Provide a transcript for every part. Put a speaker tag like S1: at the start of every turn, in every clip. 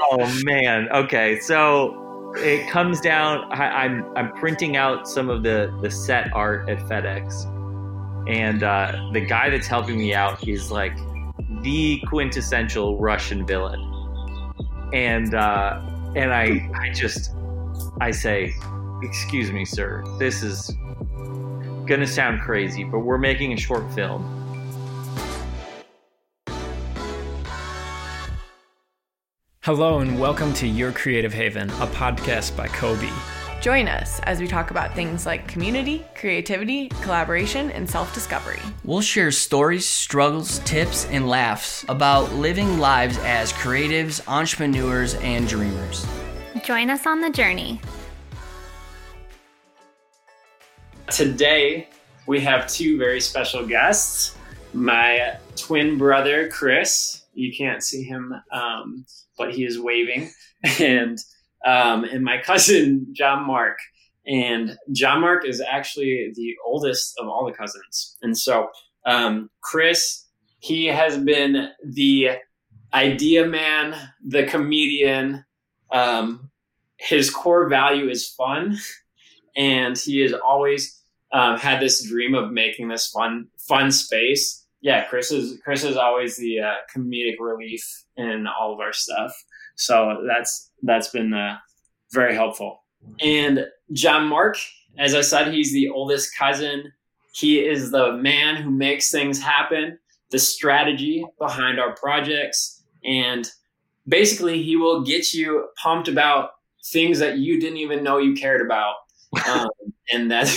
S1: oh man. Okay, so it comes down. I, am I'm, I'm printing out some of the the set art at FedEx, and uh, the guy that's helping me out is like the quintessential Russian villain, and uh, and I I just I say, excuse me, sir, this is gonna sound crazy, but we're making a short film
S2: Hello, and welcome to Your Creative Haven, a podcast by Kobe.
S3: Join us as we talk about things like community, creativity, collaboration, and self discovery.
S4: We'll share stories, struggles, tips, and laughs about living lives as creatives, entrepreneurs, and dreamers.
S5: Join us on the journey.
S6: Today, we have two very special guests my twin brother, Chris. You can't see him. Um, but he is waving, and um, and my cousin John Mark, and John Mark is actually the oldest of all the cousins, and so um, Chris, he has been the idea man, the comedian. Um, his core value is fun, and he has always um, had this dream of making this fun fun space yeah, Chris is Chris is always the uh, comedic relief in all of our stuff. So that's that's been uh, very helpful. And John Mark, as I said, he's the oldest cousin. He is the man who makes things happen, the strategy behind our projects, and basically he will get you pumped about things that you didn't even know you cared about. Um, and that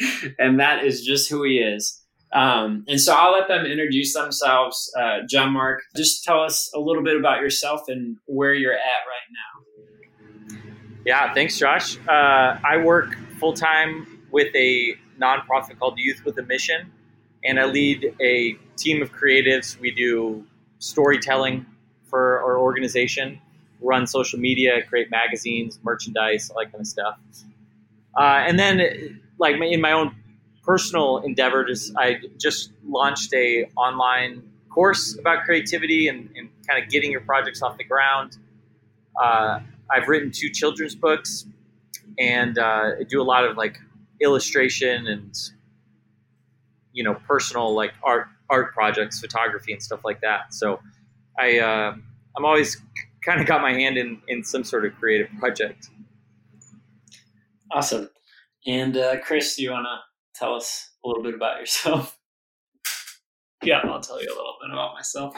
S6: and that is just who he is. Um, and so I'll let them introduce themselves. Uh, John Mark, just tell us a little bit about yourself and where you're at right
S1: now. Yeah, thanks, Josh. Uh, I work full time with a nonprofit called Youth with a Mission, and I lead a team of creatives. We do storytelling for our organization, run social media, create magazines, merchandise, all that kind of stuff. Uh, and then, like in my own personal endeavor is I just launched a online course about creativity and, and kind of getting your projects off the ground. Uh, I've written two children's books and uh, I do a lot of like illustration and you know personal like art art projects, photography and stuff like that. So I uh, I'm always kind of got my hand in in some sort of creative project.
S6: Awesome. And uh, Chris, do you want to tell us a little bit about yourself. yeah, I'll tell you a little bit about myself.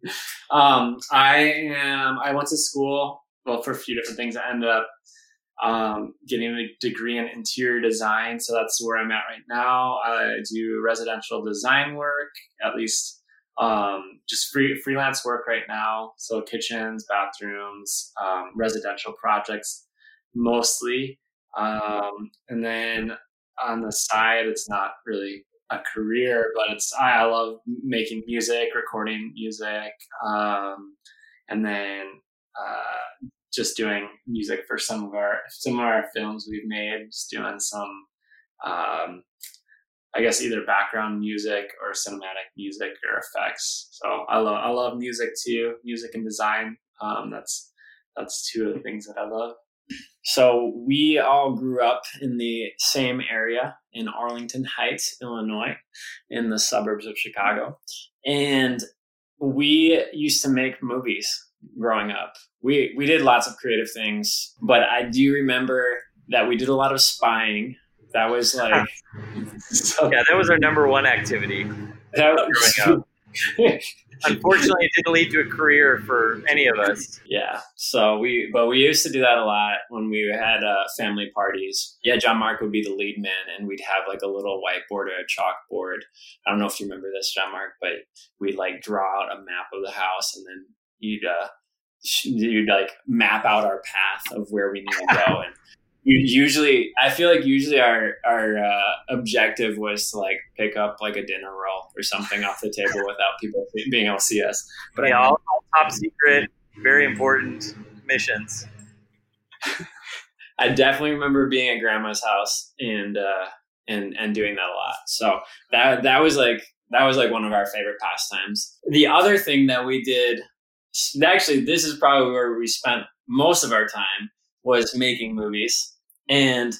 S6: um, I am. I went to school well for a few different things. I ended up um, getting a degree in interior design, so that's where I'm at right now. I do residential design work, at least um, just free freelance work right now. So kitchens, bathrooms, um, residential projects mostly. Um, and then on the side. It's not really a career, but it's I, love making music, recording music, um, and then uh, just doing music for some of our some of our films we've made. Just doing some, um, I guess either background music or cinematic music or effects. So I love I love music too, music and design. Um, that's that's two of the things that I love. So we all grew up in the same area in Arlington Heights, Illinois, in the suburbs of Chicago. And we used to make movies growing up. We we did lots of creative things, but I do remember that we did a lot of spying. That was like
S1: so, Yeah, that was our number one activity. That was, growing up. Unfortunately, it didn't lead to a career for any of us.
S6: Yeah. So we, but we used to do that a lot when we had uh, family parties. Yeah, John Mark would be the lead man, and we'd have like a little whiteboard or a chalkboard. I don't know if you remember this, John Mark, but we'd like draw out a map of the house, and then you'd uh, you'd like map out our path of where we need to go, and usually i feel like usually our our uh, objective was to like pick up like a dinner roll or something off the table without people being able to see us.
S1: But yeah, all, all top secret very important missions.
S6: I definitely remember being at grandma's house and uh and and doing that a lot. So that that was like that was like one of our favorite pastimes. The other thing that we did actually, this is probably where we spent most of our time was making movies, and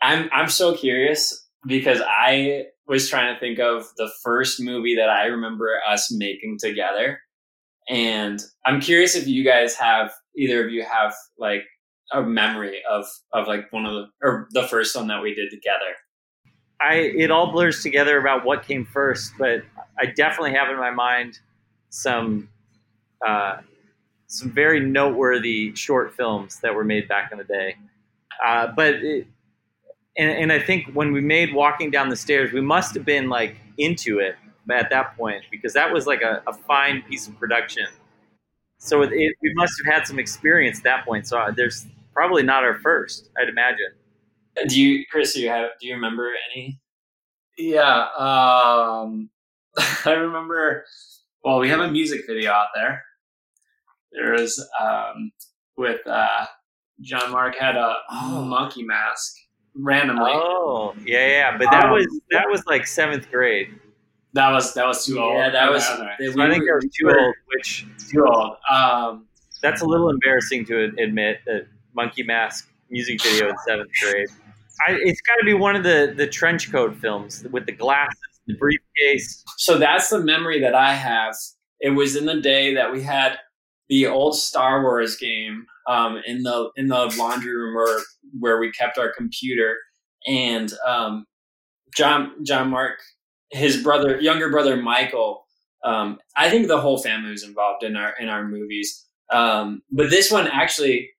S6: I'm I'm so curious because I was trying to think of the first movie that I remember us making together, and I'm curious if you guys have either of you have like a memory of of like one of the or the first one that we did together.
S1: I it all blurs together about what came first, but I definitely have in my mind some uh, some very noteworthy short films that were made back in the day. Uh, but it, and, and I think when we made Walking Down the Stairs, we must have been like into it at that point because that was like a, a fine piece of production. So it, it, we must have had some experience at that point. So uh, there's probably not our first, I'd imagine.
S6: Do you, Chris? Do you have? Do you remember any?
S7: Yeah, um, I remember. Well, we have a music video out there. There was um, with uh, John Mark had a
S6: Oh.
S7: monkey mask randomly.
S1: Oh, yeah, yeah. But that
S7: Um,
S1: was that was like seventh grade.
S7: That was that was too old.
S6: Yeah, that was.
S7: Okay.
S6: we
S1: So I think
S6: were-
S1: I was too old, which
S7: too old. Um,
S1: that's a little embarrassing to admit that Monkey Mask music video in seventh grade. I, it's got to be one of the the trench coat films with the glasses, the briefcase.
S6: So that's the memory that I have. It was in the day that we had the old Star Wars game um, in the in the laundry room where where we kept our computer, and um, John John Mark, his brother, younger brother Michael. Um, I think the whole family was involved in our in our movies. Um, but this one actually,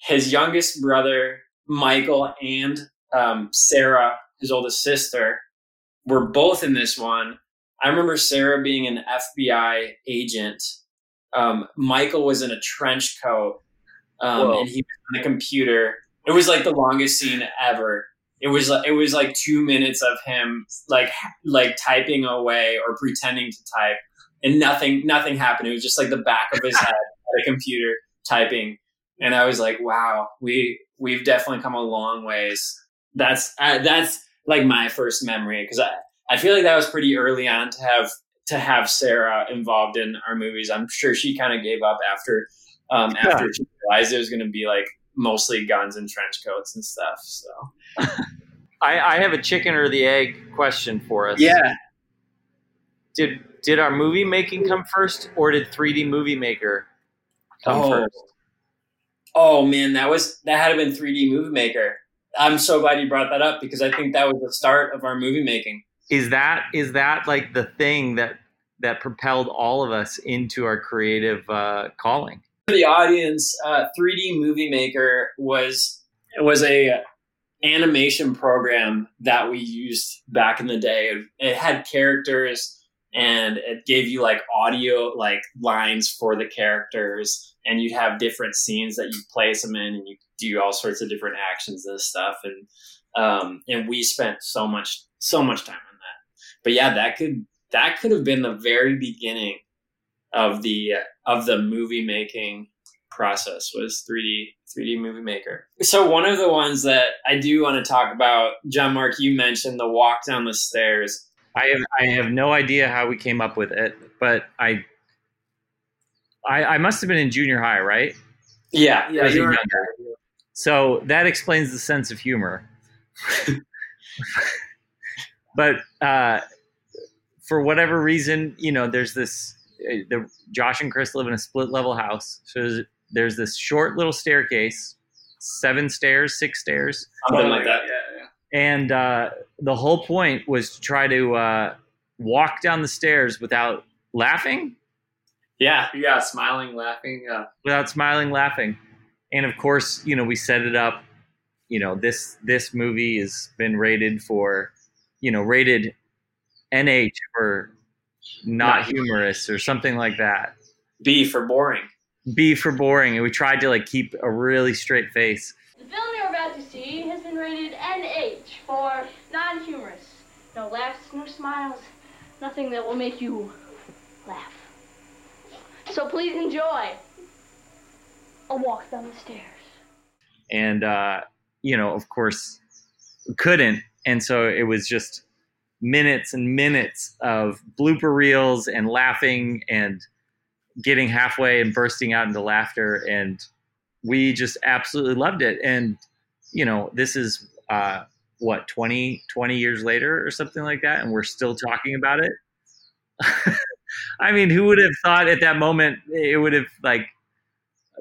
S6: his youngest brother Michael and um, Sarah, his oldest sister, were both in this one. I remember Sarah being an FBI agent. Um, Michael was in a trench coat, um, and he was on the computer. It was like the longest scene ever. It was like it was like two minutes of him like like typing away or pretending to type, and nothing nothing happened. It was just like the back of his head at a computer typing, and I was like, wow, we we've definitely come a long ways. That's uh, that's like my first memory because I I feel like that was pretty early on to have to have Sarah involved in our movies. I'm sure she kind of gave up after um,
S1: Yeah.
S6: after she realized it was going to be like mostly guns and trench coats and stuff. So
S1: I, I have a chicken or the egg question for us.
S6: yeah,
S1: Did did our movie making come first, or did 3D Movie Maker come
S6: Oh.
S1: first?
S6: oh man, that was that had to been 3D Movie Maker. I'm so glad you brought that up because I think that was the start of our movie making.
S1: Is that is that like the thing that that propelled all of us into our creative uh, calling?
S6: for the audience, uh, 3D Movie Maker was was a animation program that we used back in the day. It had characters and it gave you like audio like lines for the characters and you'd have different scenes that you place them in and you do all sorts of different actions and stuff and um and we spent so much so much time on but yeah that could that could have been the very beginning of the of the movie making process was 3D 3D movie maker. So one of the ones that I do want to talk about, John Mark, you mentioned the walk down the stairs.
S1: I have I have no idea how we came up with it, but I I, I must have been in junior high, right?
S6: Yeah,
S7: yeah, you were-
S1: younger. So that explains the sense of humor. but uh, for whatever reason, you know, there's this. uh, The Josh and Chris live in a split level house, so there's, there's this short little staircase, seven stairs, six stairs,
S6: something like that.
S7: Yeah, yeah.
S1: and uh, the whole point was to try to uh, walk down the stairs without laughing,
S6: Yeah,
S7: Yeah, smiling, laughing. Yeah.
S1: without smiling, laughing, and of course, you know, we set it up. You know, this this movie has been rated for, you know, rated NH for not
S6: Not
S1: humorous or something like that.
S6: B for boring.
S1: B for boring, and we tried to like keep a really straight face.
S8: The film you're about to see has been rated NH for non-humorous. No laughs, no smiles, nothing that will make you laugh. So please enjoy a walk down the stairs.
S1: and uh, you know, of course, couldn't, and so it was just minutes and minutes of blooper reels and laughing and getting halfway and bursting out into laughter, and we just absolutely loved it. And you know, this is uh, what 20, 20 years later or something like that, and we're still talking about it. I mean, who would have thought at that moment it would have like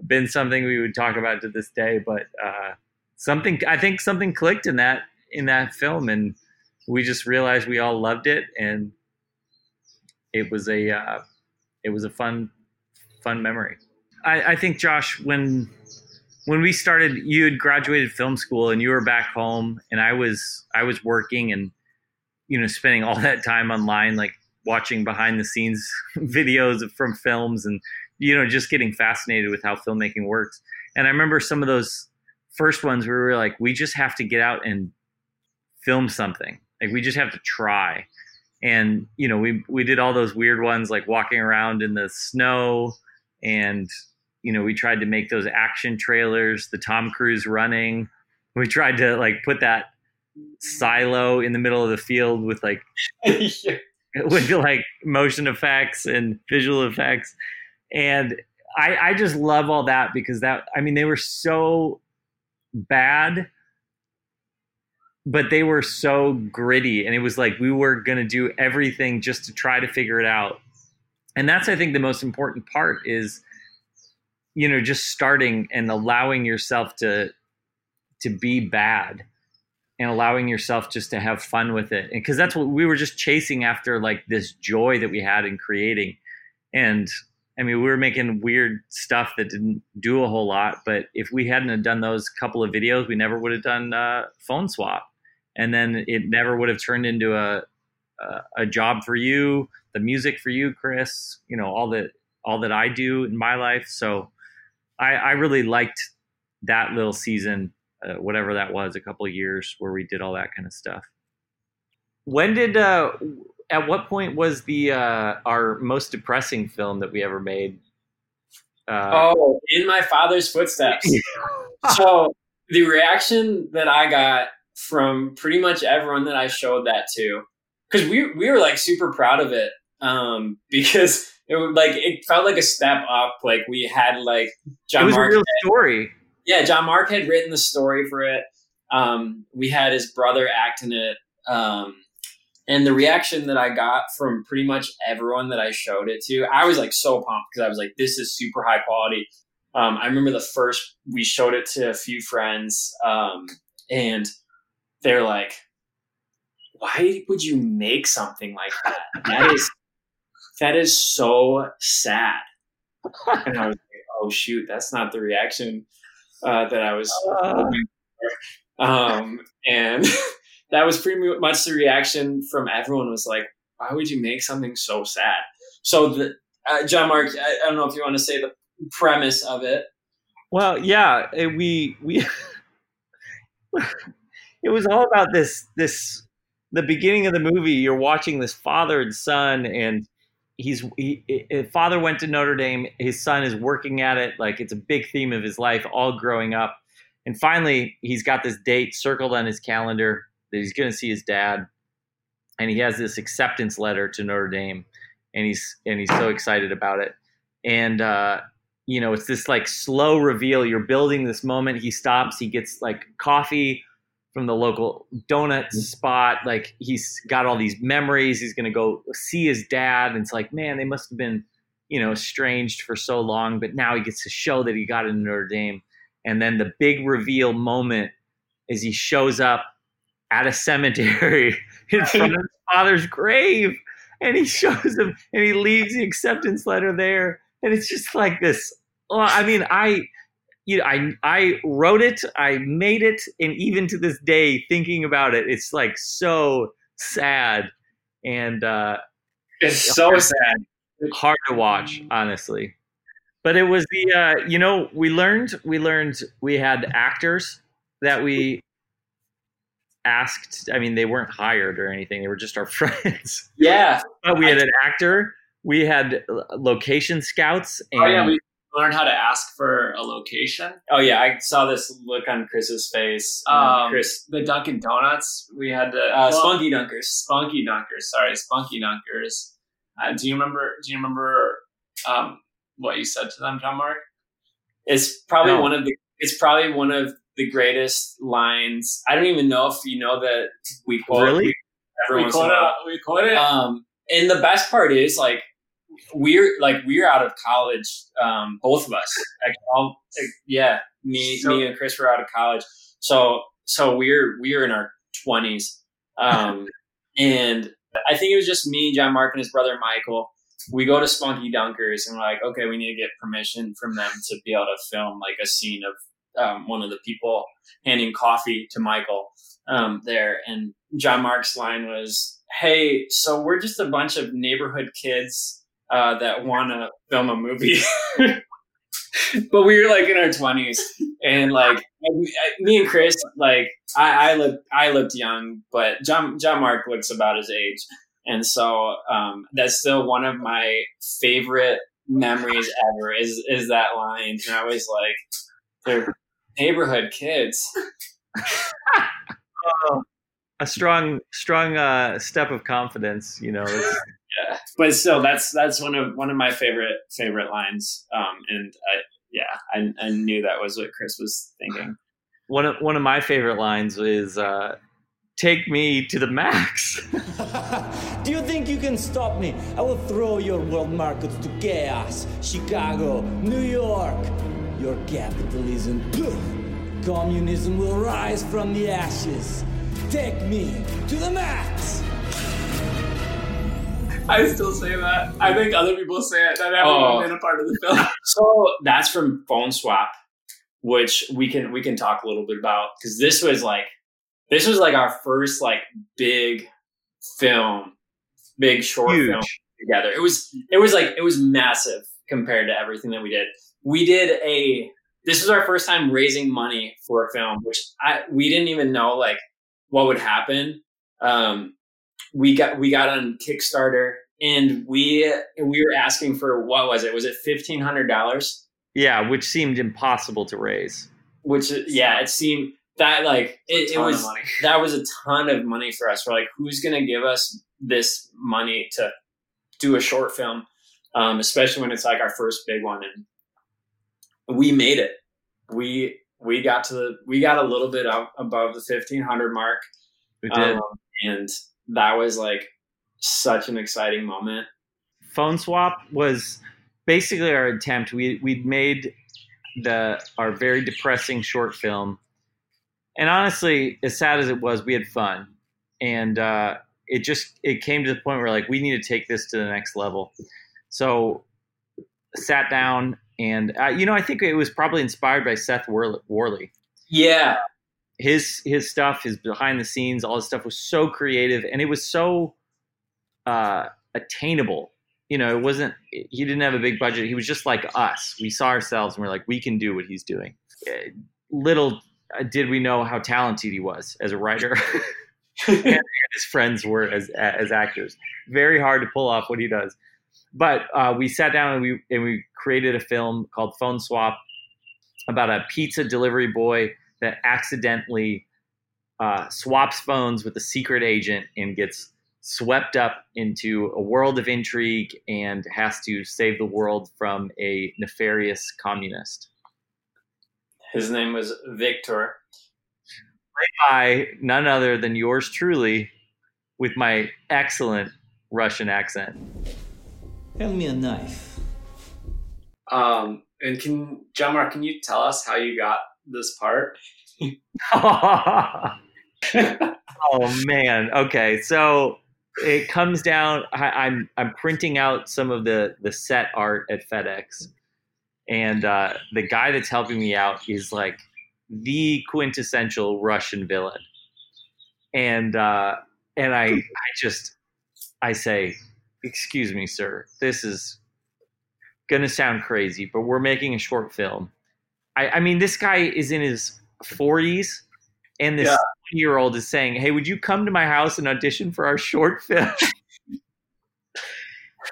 S1: been something we would talk about to this day? But uh, something I think something clicked in that in that film, and we just realized we all loved it, and it was a uh, it was a fun fun memory. I, I think Josh, when when we started, you had graduated film school and you were back home, and I was I was working and you know spending all that time online, like watching behind the scenes videos from films and you know just getting fascinated with how filmmaking works. And I remember some of those first ones where we were like, we just have to get out and film something. Like we just have to try. And you know, we we did all those weird ones like walking around in the snow and you know, we tried to make those action trailers, the Tom Cruise running. We tried to like put that silo in the middle of the field with like with like motion effects and visual effects. And I, I just love all that because that I mean they were so bad, but they were so gritty. And it was like we were gonna do everything just to try to figure it out. And that's I think the most important part is you know just starting and allowing yourself to to be bad and allowing yourself just to have fun with it because that's what we were just chasing after like this joy that we had in creating and i mean we were making weird stuff that didn't do a whole lot but if we hadn't have done those couple of videos we never would have done uh, phone swap and then it never would have turned into a, a a job for you the music for you chris you know all that all that i do in my life so I, I really liked that little season, uh, whatever that was, a couple of years where we did all that kind of stuff. When did, uh, at what point was the uh, our most depressing film that we ever made?
S6: Uh, oh, in my father's footsteps. so the reaction that I got from pretty much everyone that I showed that to, because we we were like super proud of it, um, because it was like it felt like a step up. Like we had like
S1: John. It was Mark a real had, story.
S6: Yeah, John Mark had written the story for it. Um, we had his brother act in it, um, and the reaction that I got from pretty much everyone that I showed it to, I was like so pumped because I was like, "This is super high quality." Um, I remember the first we showed it to a few friends, um, and they're like, "Why would you make something like that? That is that is so sad. and I was like, oh shoot, that's not the reaction uh, that I was uh. Um, and that was pretty much the reaction from everyone was like, why would you make something so sad? So the uh, John Mark, I, I, don't know if you want to say the premise of it.
S1: Well, yeah, we we it was all about this this the beginning of the movie. You're watching this father and son, and he's he, father went to Notre Dame. His son is working at it. Like it's a big theme of his life, all growing up. And finally, he's got this date circled on his calendar that he's going to see his dad, and he has this acceptance letter to Notre Dame, and he's and he's so excited about it. And uh, you know, it's this like slow reveal. You're building this moment. He stops. He gets like coffee from the local donut mm-hmm. spot. Like he's got all these memories. He's going to go see his dad. And it's like, man, they must have been, you know, estranged for so long. But now he gets to show that he got into Notre Dame. And then the big reveal moment is he shows up at a cemetery in front of his father's grave. And he shows him and he leaves the acceptance letter there. And it's just like this. Well, I mean, I you know, I I wrote it, I made it, and even to this day, thinking about it, it's like so sad, and uh,
S6: it's so sad,
S1: hard to watch, honestly. But it was the uh, you know we learned we learned we had actors that we asked. I mean, they weren't hired or anything; they were just our friends.
S6: Yeah,
S1: but we had an actor. We had location scouts. And,
S6: oh yeah, we learn how to ask for a location. Oh yeah, I saw this look on Chris's face.
S7: Um, Chris, the Dunkin' Donuts. We had the
S6: uh, well, Spunky Dunkers.
S7: Spunky Dunkers. Sorry, Spunky Dunkers. Uh, do you remember? Do you remember um,
S6: what you said to them, John Mark? It's probably
S1: No.
S6: one of the. It's probably one of the greatest lines. I don't even know if you know that we quote.
S1: Really?
S6: we-
S7: We
S6: in
S7: quote it. We quote it.
S6: Um, and the best part is like we're like we're out of college, um, both of us. Like, all, like, yeah, me,
S1: So-
S6: me and Chris were out of college. So so we're we're in our twenties, um, and I think it was just me, John Mark, and his brother Michael. We go to Spunky Dunkers and we're like, okay, we need to get permission from them to be able to film like a scene of um, one of the people handing coffee to Michael um, there. And John Mark's line was, "Hey, so we're just a bunch of neighborhood kids uh, that want to film a movie." but we were like in our twenties, and like me and Chris, like I, I looked, I looked young, but John John Mark looks about his age, and so um, that's still one of my favorite memories ever. Is is that line? And I was like, they're neighborhood kids.
S1: a strong strong uh, step of confidence. You know,
S6: yeah but still that's that's one of one of my favorite favorite lines um and i yeah i, I knew that was what chris was thinking
S1: one of one of my favorite lines is uh, "Take me to the max."
S9: Do you think you can stop me? I will throw your world markets to chaos. Chicago, New York, your capitalism. Communism will rise from the ashes. Take me to the max.
S7: I still say that. I think other people say it that haven't
S6: Oh.
S7: been a part of the film.
S6: so that's from phone swap which we can we can talk a little bit about because this was like this was like our first like big film big short
S1: Huge.
S6: film together it was it was like it was massive compared to everything that we did we did a this was our first time raising money for a film which i we didn't even know like what would happen um we got we got on kickstarter and we we were asking for what was it was it $1500
S1: yeah, which seemed impossible to raise.
S6: which yeah it seemed that like it, it was
S7: money.
S6: that was a ton of money for us we're like who's gonna give us this money to do a short film um, especially when it's like our first big one and we made it we we got to the we got a little bit up above the 1500 mark
S1: We did.
S6: um, and that was like such an exciting moment
S1: phone swap was basically our attempt. We we'd made the our very depressing short film, and honestly, as sad as it was, we had fun, and uh, it just it came to the point where like we need to take this to the next level. So sat down and uh, you know I think it was probably inspired by Seth Worley. Worley.
S6: yeah
S1: His his stuff, his behind the scenes, all his stuff was so creative and it was so uh, attainable. You know, it wasn't. He didn't have a big budget. He was just like us. We saw ourselves and we're like, we can do what he's doing. Eh, Little uh, did we know how talented he was as a writer, and, and his friends were as as actors. Very hard to pull off what he does. But uh, we sat down and we and we created a film called Phone Swap about a pizza delivery boy that accidentally uh, swaps phones with a secret agent and gets swept up into a world of intrigue and has to save the world from a nefarious communist.
S6: his name was victor
S1: By none other than yours truly, with my excellent Russian accent.
S9: Hand me a knife.
S7: Um, and can John Mark, can you tell us how you got this part?
S1: oh man. Okay, so it comes down. I, I'm I'm printing out some of the the set art at FedEx, and uh, the guy that's helping me out is like the quintessential Russian villain, and uh, and I I just I say, excuse me, sir, this is gonna sound crazy, but we're making a short film. I, I mean, this guy is in his 40s, and this
S7: Yeah.
S1: year old is saying, Hey, would you come to my house and audition for our short film?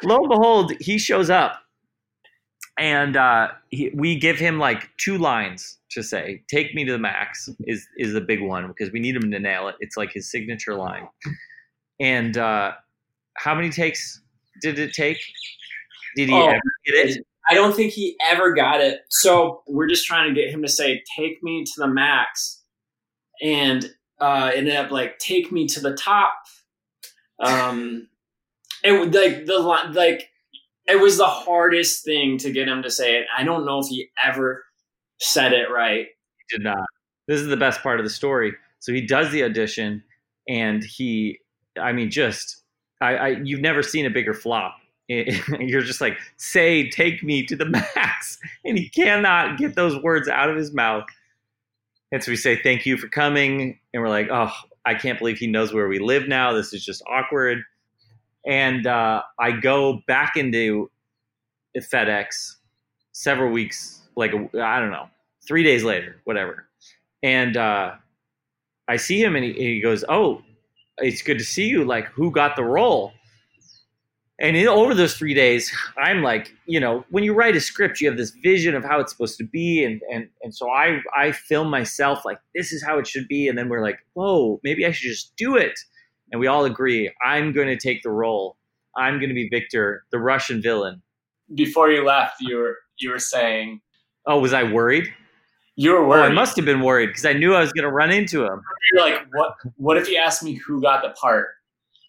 S1: Lo and behold, he shows up. And uh, he, we give him like two lines to say. Take me to the max is is the big one because we need him to nail it. It's like his signature line. And uh, how many takes did it take? Did he
S6: Oh,
S1: ever get it?
S6: I don't think he ever got it. So we're just trying to get him to say, "Take me to the max," and uh, ended up like, "Take me to the top." Um, it would like the like it was the hardest thing to get him to say it. I don't know if he ever said it right.
S1: He did not. This is the best part of the story. So he does the audition, and he, I mean, just I, I you've never seen a bigger flop. You're just like, say, take me to the max, and he cannot get those words out of his mouth. And so we say, thank you for coming, and we're like, oh, I can't believe he knows where we live now. This is just awkward. And uh, I go back into FedEx several weeks, like I don't know, three days later, whatever. And uh, I see him, and he, he goes, "Oh, it's good to see you. Like, who got the role?" And in, over those three days, I'm like, you know, when you write a script, you have this vision of how it's supposed to be, and and and so I I film myself like this is how it should be, and then we're like, whoa, maybe I should just do it, and we all agree I'm going to take the role. I'm going to be Victor, the Russian villain.
S7: Before you left, you were you were saying,
S1: oh, was I worried?
S7: You were worried.
S1: Oh, I must have been worried because I knew I was going to run into him.
S7: You're like, what? What if he asked me who got the part?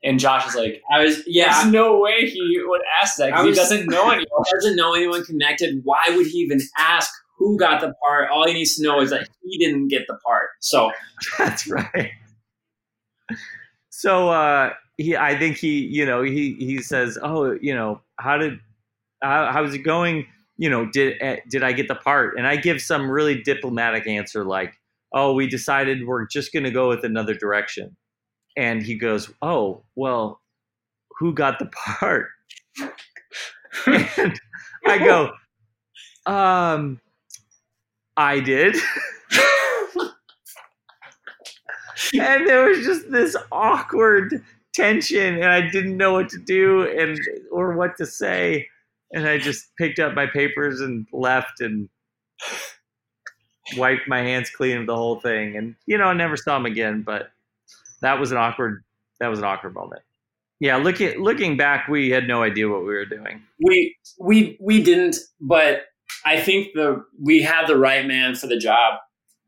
S7: And Josh is like,
S6: I was yeah.
S7: There's no way he would ask that because he doesn't know anyone.
S6: He doesn't know anyone connected. Why would he even ask who got the part? All he needs to know is that he didn't get the part. So
S1: that's right. So uh, he, I think he, you know, he he says, oh, you know, how did, how, how's it going? You know, did uh, did I get the part? And I give some really diplomatic answer like, oh, we decided we're just going to go with another direction and he goes, "Oh, well, who got the part?" and I go, "Um, I did." and there was just this awkward tension, and I didn't know what to do and or what to say, and I just picked up my papers and left and wiped my hands clean of the whole thing, and you know, I never saw him again, but that was an awkward that was an awkward moment. Yeah, looking looking back, we had no idea what we were doing.
S6: We we we didn't, but I think the we had the right man for the job.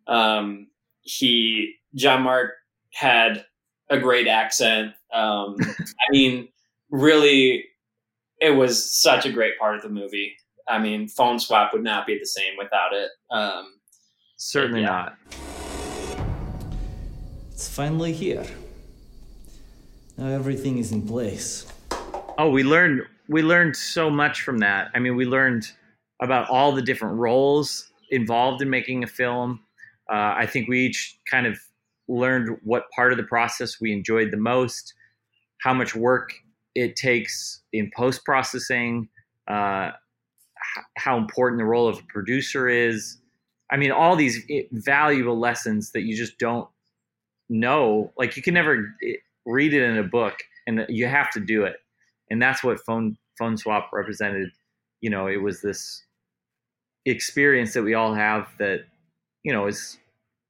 S6: Um, he John Mark had a great accent. Um, I mean, really, it was such a great part of the movie. I mean, phone swap would not be the same without it. Um,
S1: Certainly yeah. not.
S9: It's finally here. Now everything is in place.
S1: Oh, we learned we learned so much from that. I mean, we learned about all the different roles involved in making a film. Uh, I think we each kind of learned what part of the process we enjoyed the most, how much work it takes in post processing, uh, how important the role of a producer is. I mean, all these valuable lessons that you just don't know like you can never eh, read it in a book and you have to do it. And that's what phone phone swap represented. You know it was this experience that we all have that you know is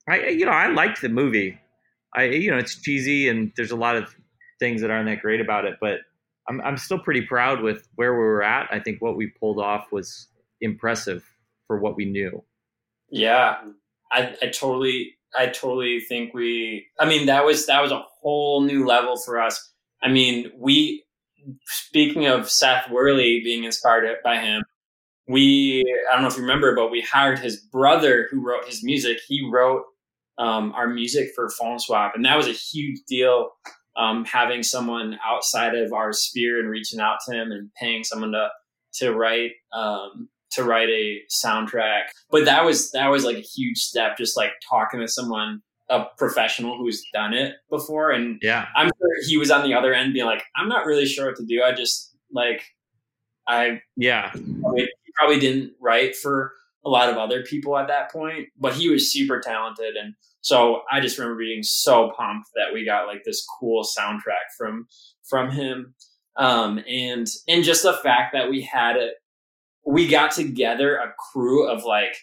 S1: i you know i liked the movie. I you know it's cheesy and there's a lot of things that aren't that great about it but i'm, I'm still pretty proud with where we were at. I think what we pulled off was impressive for what we knew.
S6: Yeah. I, I totally I totally think we. I mean, that was that was a whole new level for us. I mean, we. Speaking of Seth Worley being inspired by him, we I don't know if you remember, but we hired his brother who wrote his music. He wrote um, our music for Phone Swap, and that was a huge deal. Um, having someone outside of our sphere and reaching out to him and paying someone to to write um, to write a soundtrack. But that was that was like a huge step, just like talking to someone, a professional who's done it before. And
S1: yeah,
S6: I'm sure he was on the other end being like, I'm not really sure what to do. I just like I
S1: yeah
S6: probably, probably didn't write for a lot of other people at that point, but he was super talented and so I just remember being so pumped that we got like this cool soundtrack from from him. Um, and and just the fact that we had it we got together a crew of like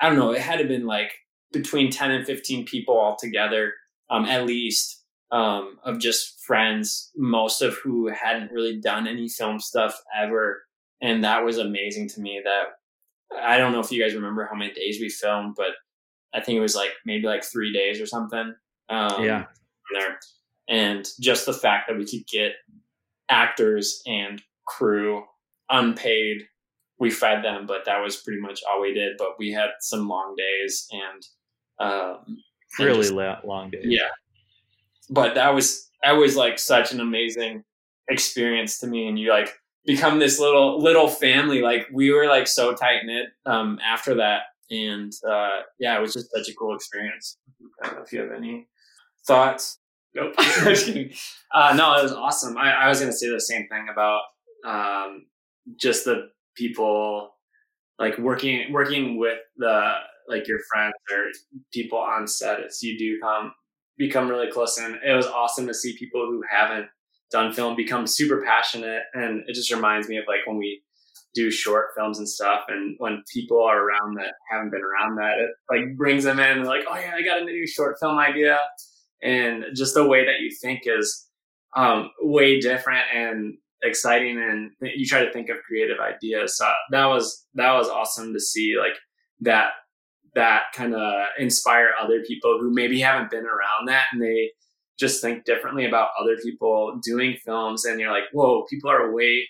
S6: I don't know, it had to been like between 10 and 15 people all together, um, at least, um, of just friends, most of who hadn't really done any film stuff ever.
S7: and that was amazing to me. That I don't know if you guys remember how many days we filmed, but I think it was like maybe like three days or something. Um,
S1: Yeah.
S7: there, and just the fact that we could get actors and crew unpaid we fed them but that was pretty much all we did. But we had some long days and um
S1: Really
S7: just-
S1: long days.
S7: yeah. But that was that was like such an amazing experience to me. And you like become this little little family. Like we were like so tight knit um after that. And uh yeah it was just such a cool experience. I don't know if you have any thoughts. Nope. Uh no it was awesome. I, I was gonna say the same thing about um just the people like working working with the like your friends or people on set as you do come become really close. And it was awesome to see people who haven't done film become super passionate. And it just reminds me of like when we do short films and stuff and when people are around that haven't been around that it like brings them in. Like oh yeah i got a new short film idea. And just the way that you think is um, way different and exciting and you try to think of creative ideas. So that was that was awesome to see like that that kind of inspire other people who maybe haven't been around that and they just think differently about other people doing films and you're like whoa people are way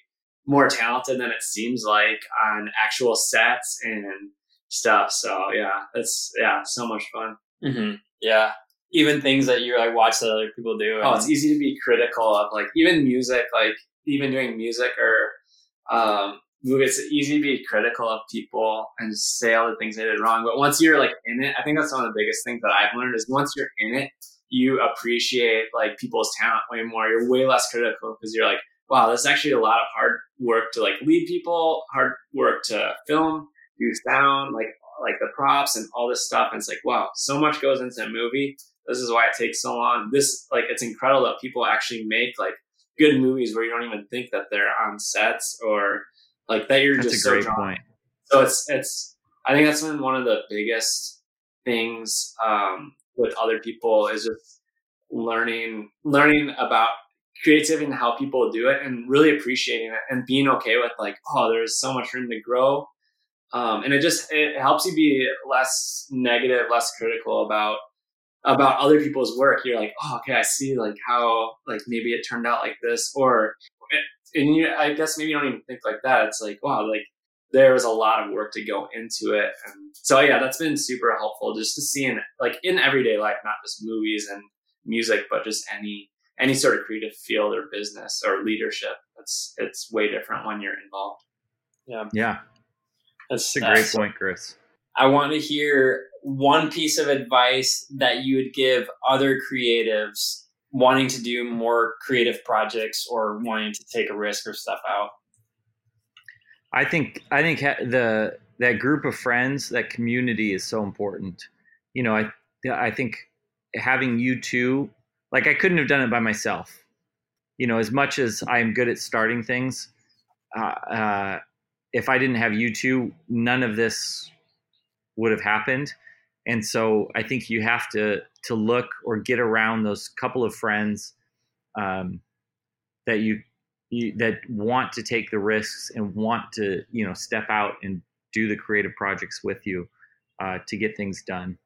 S7: more talented than it seems like on actual sets and stuff. So yeah it's yeah so much fun. Mm-hmm. yeah. Even things that you like watch that other people do oh it's easy to be critical of like even music like even doing music or um movies it's easy to be critical of people and say all the things they did wrong. But once you're like in it i think that's one of the biggest things that i've learned is once you're in it you appreciate like people's talent way more. You're way less critical because you're like wow this is actually a lot of hard work to like lead people hard work to film do sound like like the props and all this stuff. And it's like wow so much goes into a movie. This is why it takes so long. This like it's incredible that people actually make like good movies where you don't even think that they're on sets or like that you're
S1: That's
S7: just
S1: a great
S7: so drawn.
S1: point.
S7: So it's it's I think that's been one of the biggest things um, with other people is just learning learning about creativity and how people do it and really appreciating it and being okay with like oh there's so much room to grow um, and it just it helps you be less negative less critical about about other people's work you're like oh okay i see like how like maybe it turned out like this or eh, and you i guess maybe you don't even think like that it's like wow like there was a lot of work to go into it and so yeah that's been super helpful just to see in like in everyday life not just movies and music but just any any sort of creative field or business or leadership it's it's way different when you're involved yeah
S1: Yeah.
S7: that's
S1: That's a great point, Chris.
S7: I want to hear one piece of advice that you would give other creatives wanting to do more creative projects or wanting to take a risk or stuff out.
S1: I think I think the that group of friends, that community is so important. You know, I I think having you two, like I couldn't have done it by myself. You know, as much as I'm good at starting things, uh, uh, if I didn't have you two, none of this would have happened. And so I think you have to to look or get around those couple of friends um, that you, you that want to take the risks and want to you know step out and do the creative projects with you uh, to get things done.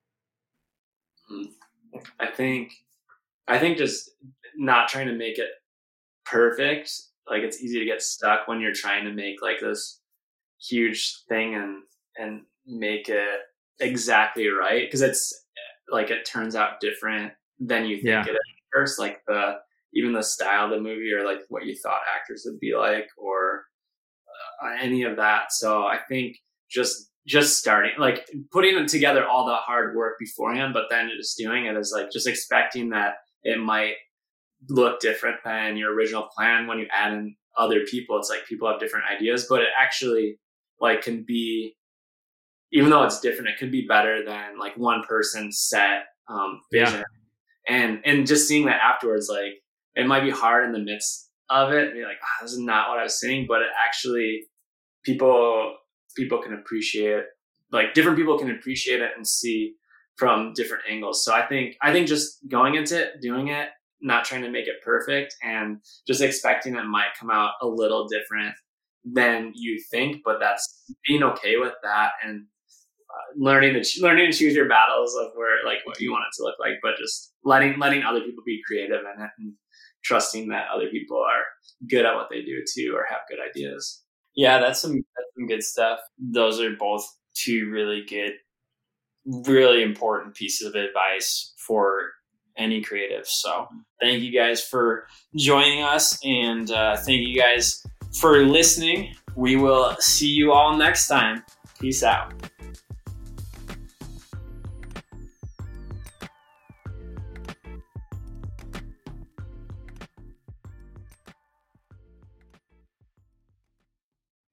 S7: I think I think just not trying to make it perfect. Like it's easy to get stuck when you're trying to make like this huge thing and and make it exactly right because it's like it turns out different than you think
S1: Yeah.
S7: it at first. Like the even the style of the movie or like what you thought actors would be like or uh, any of that. So I think just just starting like putting it together all the hard work beforehand, but then just doing it is like just expecting that it might look different than your original plan when you add in other people. It's like people have different ideas, but it actually like can be even though it's different, it could be better than like one person's set um,
S1: Yeah.
S7: vision. And and just seeing that afterwards, like it might be hard in the midst of it. Be like, ah, this is not what I was saying, but it actually people people can appreciate it. Like different people can appreciate it and see from different angles. So I think I think just going into it, doing it, not trying to make it perfect, and just expecting it might come out a little different than you think, but that's being okay with that and learning to learning to choose your battles of where like what you want it to look like, but just letting letting other people be creative in it and trusting that other people are good at what they do too or have good ideas.
S6: Yeah, that's some that's some good stuff. Those are both two really good, really important pieces of advice for any creative. So thank you guys for joining us, and uh, thank you guys for listening. We will see you all next time. Peace out.